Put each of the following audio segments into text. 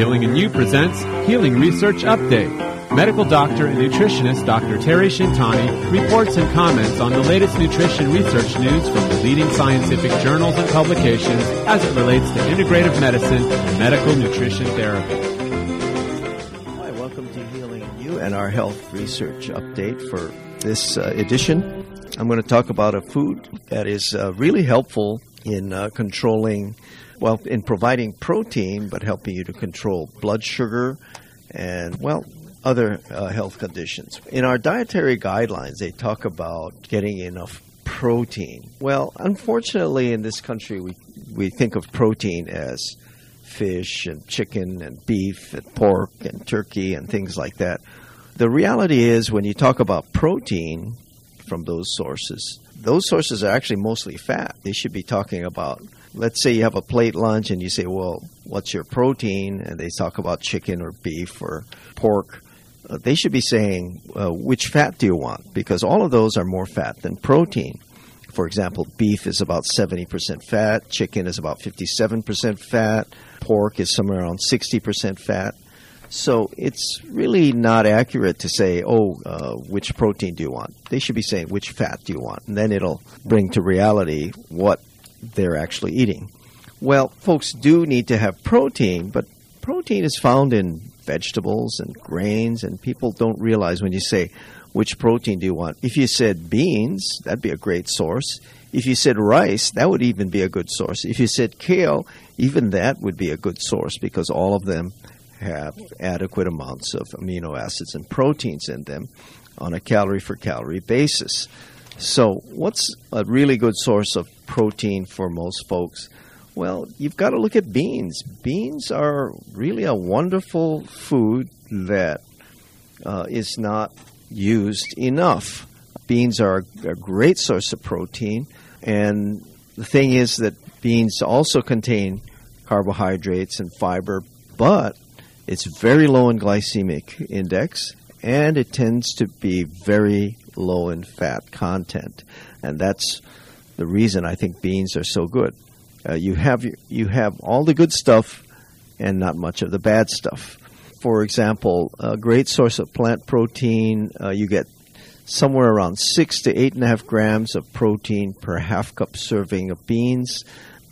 Healing and You presents Healing Research Update. Medical doctor and nutritionist Dr. Terry Shintani reports and comments on the latest nutrition research news from the leading scientific journals and publications as it relates to integrative medicine and medical nutrition therapy. Hi, welcome to Healing You and our health research update for this uh, edition. I'm going to talk about a food that is uh, really helpful in uh, controlling well, in providing protein, but helping you to control blood sugar and, well, other uh, health conditions. In our dietary guidelines, they talk about getting enough protein. Well, unfortunately, in this country, we, we think of protein as fish and chicken and beef and pork and turkey and things like that. The reality is, when you talk about protein from those sources, those sources are actually mostly fat. They should be talking about let's say you have a plate lunch and you say, well, what's your protein? And they talk about chicken or beef or pork. Uh, they should be saying, uh, which fat do you want? Because all of those are more fat than protein. For example, beef is about 70% fat, chicken is about 57% fat, pork is somewhere around 60% fat. So it's really not accurate to say, oh, uh, which protein do you want? They should be saying, which fat do you want? And then it'll bring to reality what they're actually eating. Well, folks do need to have protein, but protein is found in vegetables and grains, and people don't realize when you say, which protein do you want? If you said beans, that'd be a great source. If you said rice, that would even be a good source. If you said kale, even that would be a good source because all of them have adequate amounts of amino acids and proteins in them on a calorie for calorie basis. So, what's a really good source of protein for most folks? Well, you've got to look at beans. Beans are really a wonderful food that uh, is not used enough. Beans are a great source of protein, and the thing is that beans also contain carbohydrates and fiber, but it's very low in glycemic index and it tends to be very low in fat content, and that's the reason I think beans are so good. Uh, you have you have all the good stuff and not much of the bad stuff. For example, a great source of plant protein, uh, you get somewhere around six to eight and a half grams of protein per half cup serving of beans.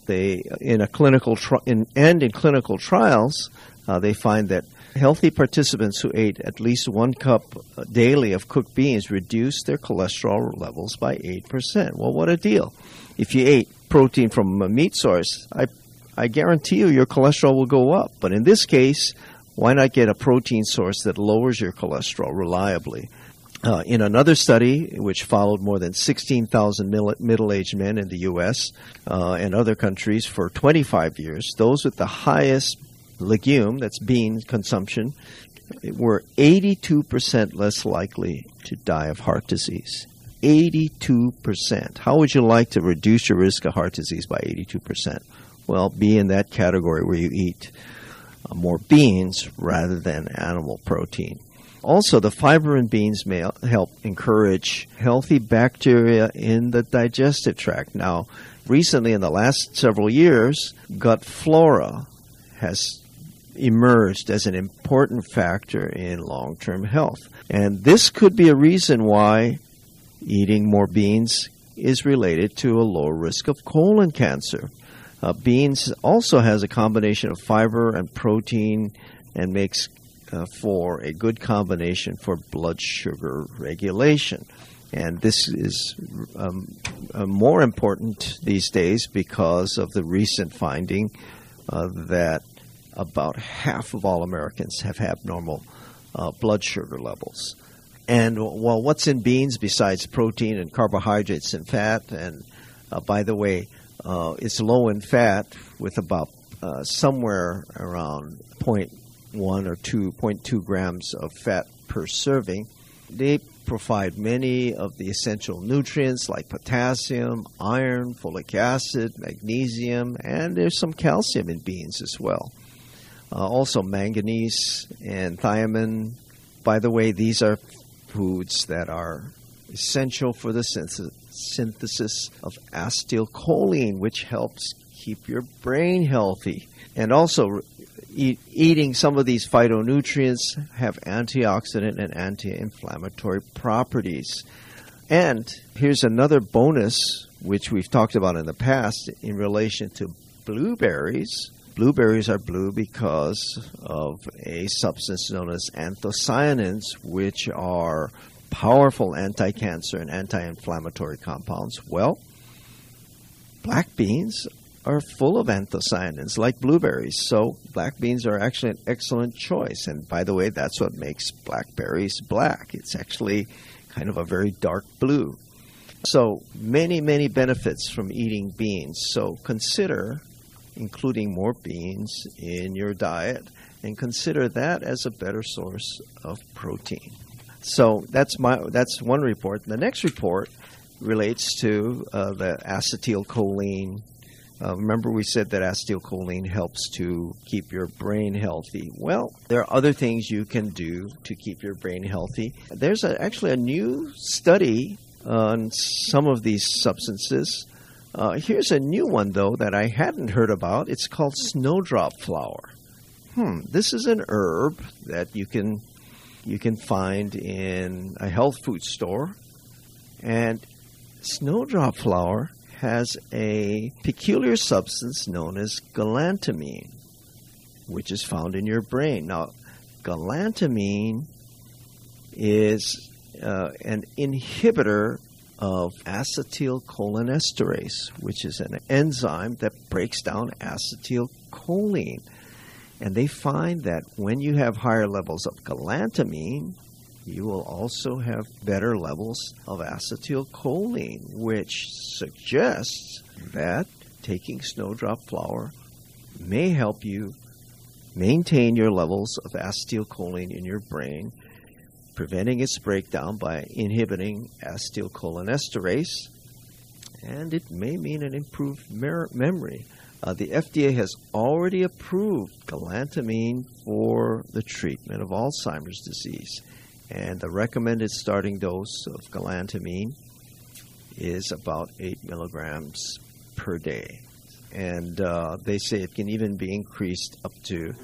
They in a clinical tri- in, and in clinical trials, uh, they find that healthy participants who ate at least one cup daily of cooked beans reduced their cholesterol levels by 8%. Well, what a deal. If you ate protein from a meat source, I, I guarantee you your cholesterol will go up. But in this case, why not get a protein source that lowers your cholesterol reliably? Uh, in another study, which followed more than 16,000 middle aged men in the U.S. Uh, and other countries for 25 years, those with the highest legume, that's bean consumption, were 82% less likely to die of heart disease. 82%. How would you like to reduce your risk of heart disease by 82%? Well, be in that category where you eat uh, more beans rather than animal protein. Also, the fiber in beans may help encourage healthy bacteria in the digestive tract. Now, recently in the last several years, gut flora has emerged as an important factor in long term health. And this could be a reason why eating more beans is related to a lower risk of colon cancer. Uh, beans also has a combination of fiber and protein and makes uh, for a good combination for blood sugar regulation. And this is um, uh, more important these days because of the recent finding uh, that about half of all Americans have abnormal uh, blood sugar levels. And well, what's in beans besides protein and carbohydrates and fat? And uh, by the way, uh, it's low in fat with about uh, somewhere around 0.1 or 2, 0.2 grams of fat per serving. They provide many of the essential nutrients like potassium, iron, folic acid, magnesium, and there's some calcium in beans as well uh, also manganese and thiamine. By the way, these are foods that are essential for the synthesis of acetylcholine, which helps keep your brain healthy. And also, eat, eating some of these phytonutrients have antioxidant and anti-inflammatory properties. And here's another bonus, which we've talked about in the past in relation to blueberries. Blueberries are blue because of a substance known as anthocyanins, which are powerful anti cancer and anti inflammatory compounds. Well, black beans are full of anthocyanins like blueberries. So black beans are actually an excellent choice. And by the way, that's what makes blackberries black. It's actually kind of a very dark blue. So many, many benefits from eating beans. So consider including more beans in your diet and consider that as a better source of protein. So that's my that's one report. The next report relates to uh, the acetylcholine uh, remember, we said that acetylcholine helps to keep your brain healthy. Well, there are other things you can do to keep your brain healthy. There's a, actually a new study on some of these substances. Uh, here's a new one, though, that I hadn't heard about. It's called snowdrop flower. Hmm, this is an herb that you can you can find in a health food store, and snowdrop flower has a peculiar substance known as galantamine, which is found in your brain. Now, galantamine is uh, an inhibitor of acetylcholinesterase, which is an enzyme that breaks down acetylcholine. And they find that when you have higher levels of galantamine, you will also have better levels of acetylcholine, which suggests that taking snowdrop flower may help you maintain your levels of acetylcholine in your brain, preventing its breakdown by inhibiting acetylcholinesterase, and it may mean an improved mer- memory. Uh, the FDA has already approved galantamine for the treatment of Alzheimer's disease. And the recommended starting dose of galantamine is about 8 milligrams per day. And uh, they say it can even be increased up to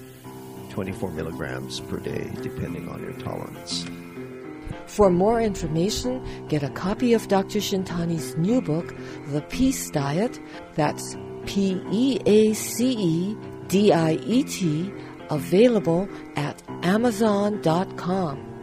24 milligrams per day, depending on your tolerance. For more information, get a copy of Dr. Shintani's new book, The Peace Diet. That's P E A C E D I E T, available at Amazon.com.